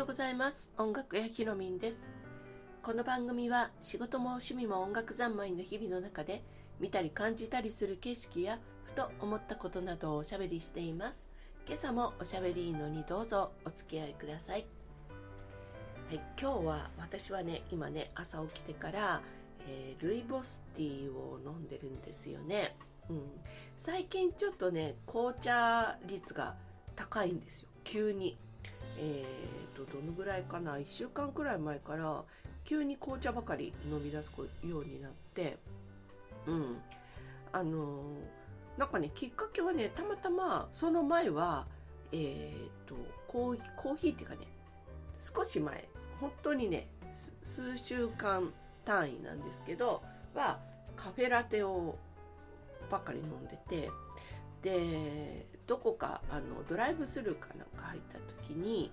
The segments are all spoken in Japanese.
ようございます。音楽屋ひろみんです。この番組は仕事も趣味も音楽三昧の日々の中で見たり感じたりする景色やふと思ったことなどをおしゃべりしています。今朝もおしゃべりのにどうぞお付き合いください。はい、今日は私はね今ね朝起きてから、えー、ルイボスティーを飲んでるんですよね、うん、最近ちょっとね紅茶率が高いんですよ。急に。えーと、どのぐらいかな？1週間くらい前から急に紅茶ばかり飲み出すようになってうん。あの、なんかねきっかけはねたまたまその前はえっ、ー、とコーコーヒーっていうかね少し前本当にね数週間単位なんですけどはカフェラテをばっかり飲んでてでどこかあのドライブスルーかなんか入った時に、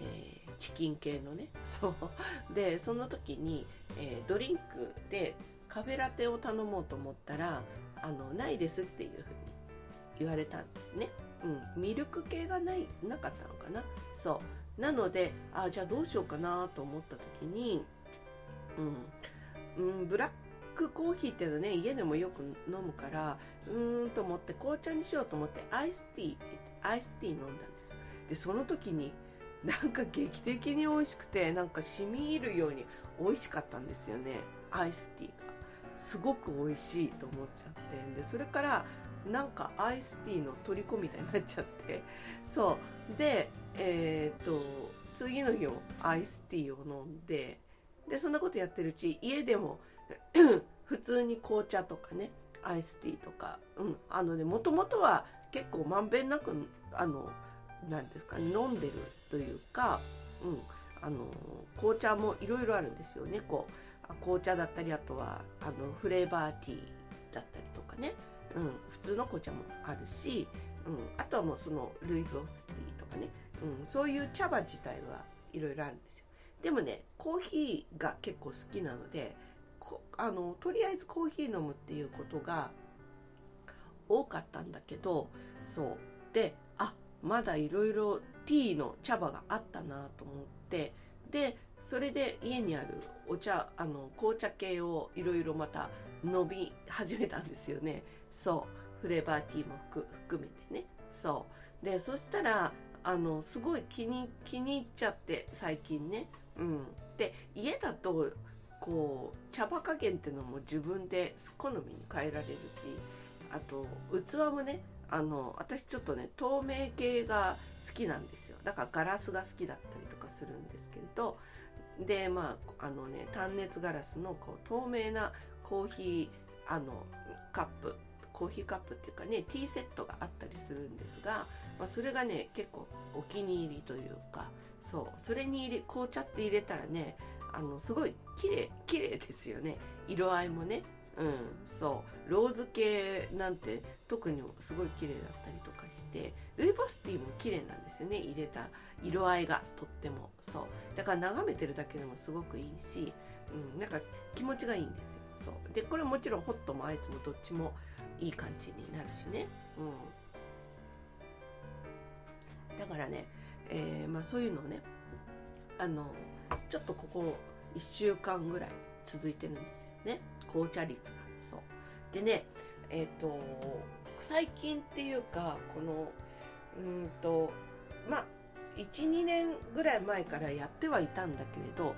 えー、チキン系のね そう。でその時に、えー、ドリンクでカフェラテを頼もうと思ったらあのないですっていうふうに言われたんですね。うん、ミルク系がないなかったのかな。そう。なのであじゃあどうしようかなと思った時に、うん、うん、ブラックコーヒーっていうのね家でもよく飲むからうーんと思って紅茶にしようと思ってアイスティーって言ってアイスティー飲んだんですよ。でその時になんか劇的に美味しくてなんか染み入るように美味しかったんですよね。アイスティーが。すごく美味しいと思っちゃって。でそれからなんかアイスティーの虜みたいになっちゃって。そう。でえー、っと次の日もアイスティーを飲んででそんなことやってるうち家でも 普通に紅茶とかねアイスティーとか、あのねもともとは結構まんべんなくあのなんですかね飲んでるというか、うん、あの紅茶もいろいろあるんですよね。こう紅茶だったりあとはあのフレーバーティーだったりとかね、うん、普通の紅茶もあるし、うん、あとはもうそのルイボスティーとかね、うん、そういう茶葉自体はいろいろあるんですよ。でもねコーヒーが結構好きなのであのとりあえずコーヒー飲むっていうことが多かったんだけどそう。であまだいろいろティーの茶葉があったなと思ってでそれで家にあるお茶あの紅茶系をいろいろまた飲み始めたんですよね。そう。フレーバーティーも含めてね。そう。でそしたらあのすごい気に気に入っちゃって最近ね。うん。で家だとこう茶葉加減っていうのも自分で好みに変えられるしあと器もねあの私ちょっとね透明系が好きなんですよ。だからガラスが好きだったりとかするんですけれどでまああのね単熱ガラスのこう透明なコーヒーあのカップコーヒーカップっていうかねティーセットがあったりするんですが、まあ、それがね結構お気に入りというかそうそれに入れ紅茶って入れたらねあのすごい綺麗綺麗ですよね。色合いもね。うんそう。ローズ系なんて特にすごい綺麗だったりとかして。ルイボスティーも綺麗なんですよね。入れた色合いがとっても。そう。だから眺めてるだけでもすごくいいし、うん、なんか気持ちがいいんですよ。そう。でこれもちろんホットもアイスもどっちもいい感じになるしね。うん。だからね、えー、まあ、そういうのをねあのちょっとここ1週間ぐらい続いてるんですよね。紅茶率が。そう。でねえっ、ー、と最近っていうかこのうんとまあ12年ぐらい前からやってはいたんだけれど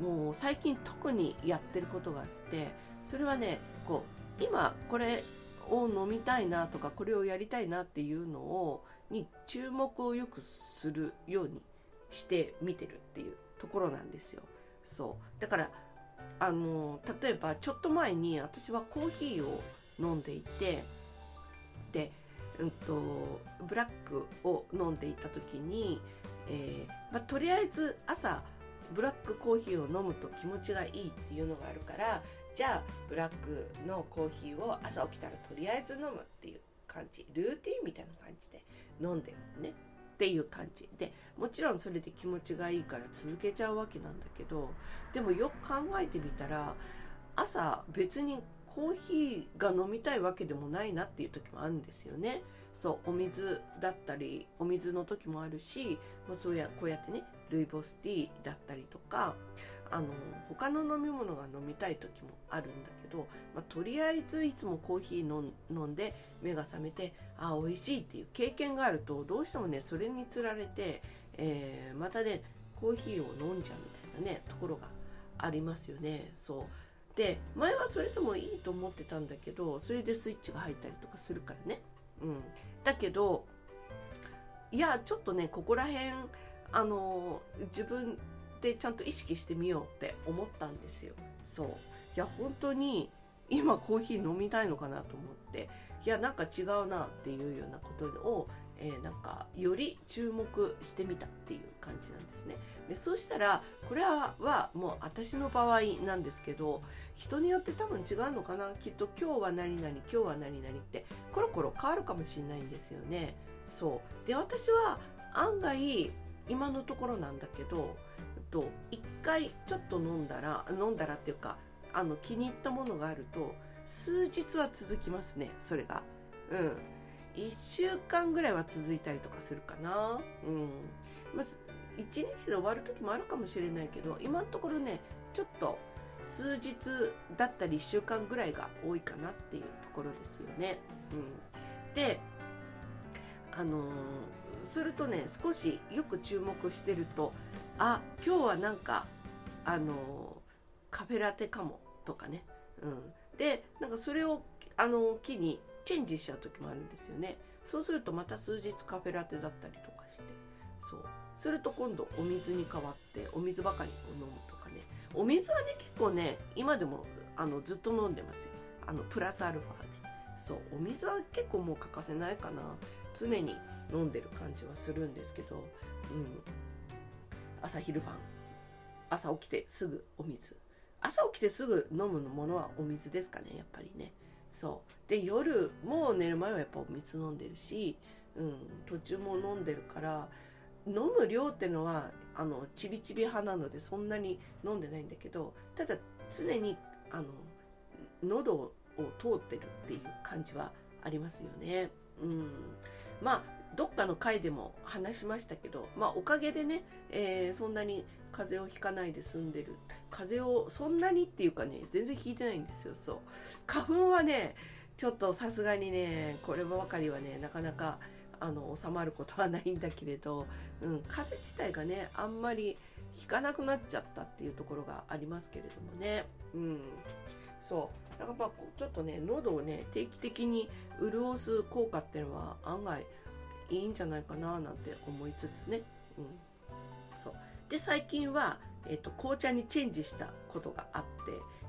もう最近特にやってることがあってそれはねこう今これを飲みたいなとかこれをやりたいなっていうのをに注目をよくするようにして見てるっていう。ところなんですよ。そうだからあの例えばちょっと前に私はコーヒーを飲んでいてで、うんと、ブラックを飲んでいた時に、えー、まあ、とりあえず朝ブラックコーヒーを飲むと気持ちがいいっていうのがあるからじゃあブラックのコーヒーを朝起きたらとりあえず飲むっていう感じルーティンみたいな感じで飲んでるね。っていう感じでもちろんそれで気持ちがいいから続けちゃうわけなんだけどでもよく考えてみたら朝別にコーヒーが飲みたいわけでもないなっていう時もあるんですよね。そうお水だったりお水の時もあるし、まあ、そうやこうやってねルイボスティーだったりとかあの他の飲み物が飲みたい時もあるんだけど、まあ、とりあえずいつもコーヒー飲んで目が覚めてあ美味しいっていう経験があるとどうしてもねそれにつられて、えー、またねコーヒーを飲んじゃうみたいなねところがありますよね。そう。で前はそれでもいいと思ってたんだけどそれでスイッチが入ったりとかするからね。うん。だけどいやちょっとねここら辺あの自分でちゃんと意識してみようって思ったんですよ。そう。いや本当に今コーヒー飲みたいのかなと思って。いやなんか違うなっていうようなことを、えー、なんかより注目してみたっていう感じなんですね。でそうしたらこれはもう私の場合なんですけど人によって多分違うのかな。きっと今日は何々今日は何々ってコロコロ変わるかもしれないんですよね。そう。で私は案外今のところなんだけどと一回ちょっと飲んだら飲んだらっていうかあの気に入ったものがあると数日は続きますねそれが。うん。1週間ぐらいは続いたりとかするかな。うん。まず1日で終わる時もあるかもしれないけど今のところねちょっと数日だったり1週間ぐらいが多いかなっていうところですよね。うん、であのー、するとね少しよく注目してるとあ今日はなんかあのカフェラテかもとかね、うん、でなんかそれをあの機にチェンジしちゃう時もあるんですよね。そうするとまた数日カフェラテだったりとかして。そう。すると今度お水に変わってお水ばかりを飲むとかね。お水はね結構ね今でもあのずっと飲んでますよ。あのプラスアルファで。そう。お水は結構もう欠かせないかな。常に飲んでる感じはするんですけど、うん、朝昼晩。朝起きてすぐお水。朝起きてすぐ飲むものはお水ですかねやっぱりね。そう。で夜も寝る前はやっぱお水飲んでるし、うん、途中も飲んでるから飲む量ってのはあのちびちび派なのでそんなに飲んでないんだけどただ常にあの喉を通ってるっていう感じはありますよね。うん、まあどっかの回でも話しましたけど、まあ、おかげでね、えー、そんなに風邪をひかないで済んでる。風邪をそんなにっていうかね全然ひいてないんですよ。そう。花粉はねちょっとさすがにねこればかりはねなかなかあの収まることはないんだけれど、うん、風邪自体がねあんまりひかなくなっちゃったっていうところがありますけれどもね、うん、そう。だからまあちょっとね喉をね定期的に潤す効果っていうのは案外いいんじゃないかななんて思いつつね、うん、そう。で最近は、えーと、紅茶にチェンジしたことがあっ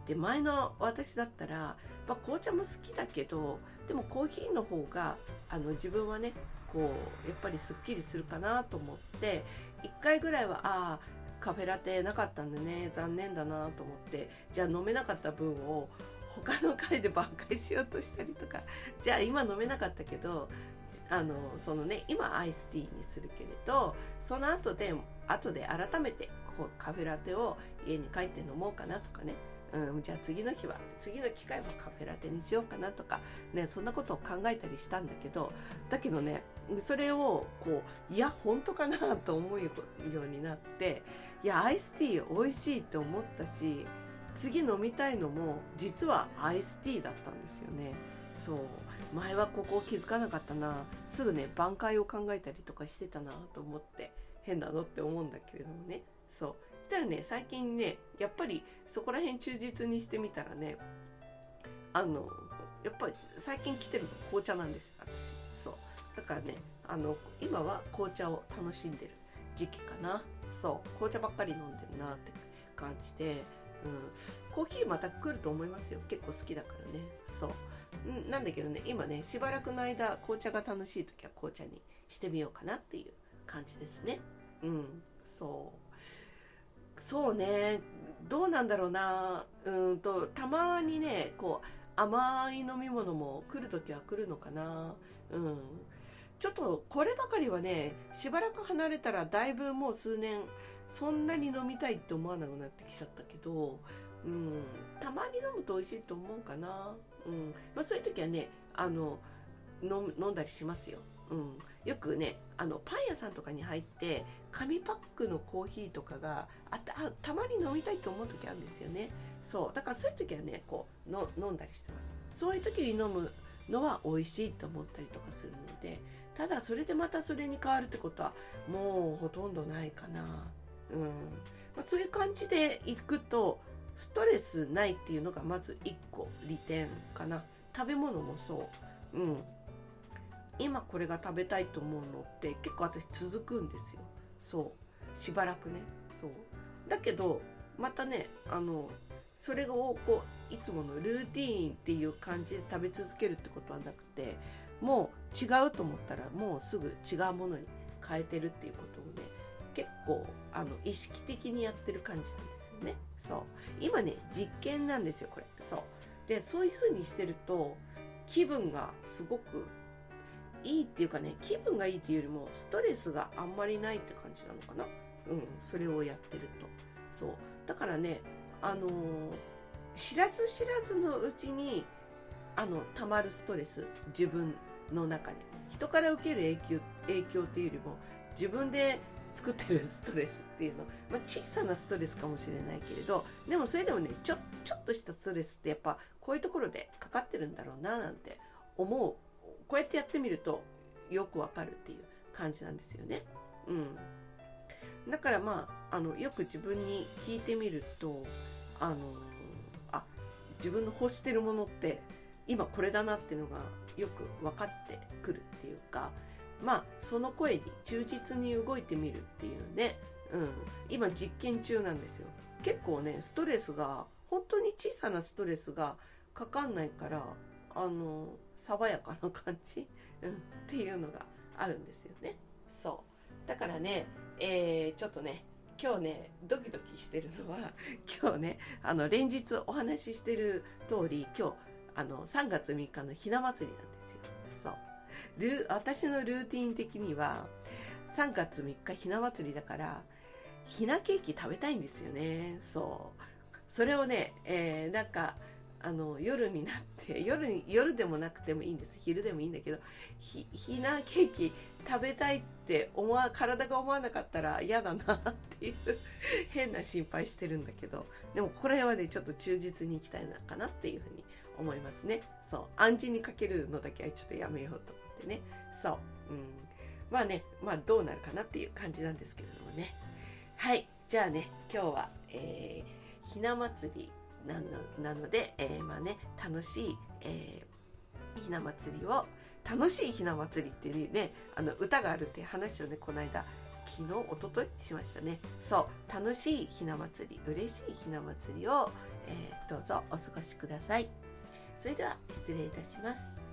てで前の私だったら、まあ、紅茶も好きだけどでもコーヒーの方があの自分はねこうやっぱりすっきりするかなと思って1回ぐらいはああカフェラテなかったんでね残念だなと思ってじゃあ飲めなかった分を他の回で挽回しようとしたりとかじゃあ今飲めなかったけどあのそのね今アイスティーにするけれどその後で後で改めてこうカフェラテを家に帰って飲もうかなとかね。うん、じゃあ次の日は次の機会はカフェラテにしようかなとか、ね、そんなことを考えたりしたんだけどだけどねそれをこういや本当かなと思うようになっていやアイスティー美味しいって思ったし次飲みたいのも実はアイスティーだったんですよね。そう。前はここ気づかなかったな。すぐね挽回を考えたりとかしてたなと思って変なのって思うんだけれどもね。そう。したらね最近ねやっぱりそこら辺忠実にしてみたらねあのやっぱり最近来てるの紅茶なんです私。そう。だからねあの今は紅茶を楽しんでる時期かな。そう。紅茶ばっかり飲んでるなって感じで、うん、コーヒーまた来ると思いますよ。結構好きだからね。そう。なんだけどね今ねしばらくの間紅茶が楽しい時は紅茶にしてみようかなっていう感じですね。うんそう。そうね。どうなんだろうな。うんとたまにねこう甘い飲み物も来る時は来るのかな。うん。ちょっとこればかりはねしばらく離れたらだいぶもう数年そんなに飲みたいって思わなくなってきちゃったけど、うん、たまに飲むと美味しいと思うかな。うん。まあ、そういう時はねあの飲んだりしますよ。うん、よくねあのパン屋さんとかに入って紙パックのコーヒーとかがあたたまに飲みたいと思う時あるんですよね。そう。だからそういう時はねこうの飲んだりしてます。そういう時に飲むのは美味しいと思ったりとかするのでただそれでまたそれに変わるってことはもうほとんどないかな。うん、まあ、そういう感じでいくとストレスないっていうのがまず1個利点かな。食べ物もそう。うん。今これが食べたいと思うのって結構私続くんですよ。そう。しばらくね。そう。だけどまたねあのそれをこういつものルーティーンっていう感じで食べ続けるってことはなくてもう違うと思ったらもうすぐ違うものに変えてるっていうことをね結構あの意識的にやってる感じなんですよね。そう。今ね実験なんですよこれ。そう。でそういう風にしてると気分がすごくいいっていうかね気分がいいっていうよりもストレスがあんまりないって感じなのかな。うんそれをやってると。そう。だからねあのー、知らず知らずのうちにあの溜まるストレス自分の中に。人から受ける影響影響っていうよりも自分で作ってるストレスっていうの、まあ、小さなストレスかもしれないけれどでもそれでもねちょちょっとしたストレスってやっぱこういうところでかかってるんだろうななんて思うこうやってやってみるとよくわかるっていう感じなんですよね。うん。だからまあ、あの、よく自分に聞いてみると、あの、あ、自分の欲してるものって今これだなっていうのがよく分かってくるっていうか、まあ、その声に忠実に動いてみるっていうね、うん、今実験中なんですよ。結構ね、ストレスが、本当に小さなストレスがかかんないから、あの爽やかな感じ、うん、っていうのがあるんですよね。そう。だからね、えー、ちょっとね今日ねドキドキしてるのは 今日ねあの連日お話ししてる通り今日あの3月3日のひな祭りなんですよ。そう。ル私のルーティン的には3月3日ひな祭りだからひなケーキ食べたいんですよね。そう。それをね、えー、なんかあの夜になって 夜に夜でもなくてもいいんです。昼でもいいんだけどひひなケーキ食べたいって思わ体が思わなかったら嫌だなっていう 変な心配してるんだけど。でもこれはねちょっと忠実にいきたいのかなっていうふうに思いますね。そう。暗示にかけるのだけはちょっとやめようと思ってね。そう。うん。まあねまあどうなるかなっていう感じなんですけれどもね。はい。じゃあね今日は、えー、ひな祭りなのなので、えー、まあね楽しい、えー、ひな祭りを楽しいひな祭りっていうねあの歌があるって話をねこの間昨日一昨日しましたね。そう。楽しいひな祭り嬉しいひな祭りを、えー、どうぞお過ごしください。それでは失礼いたします。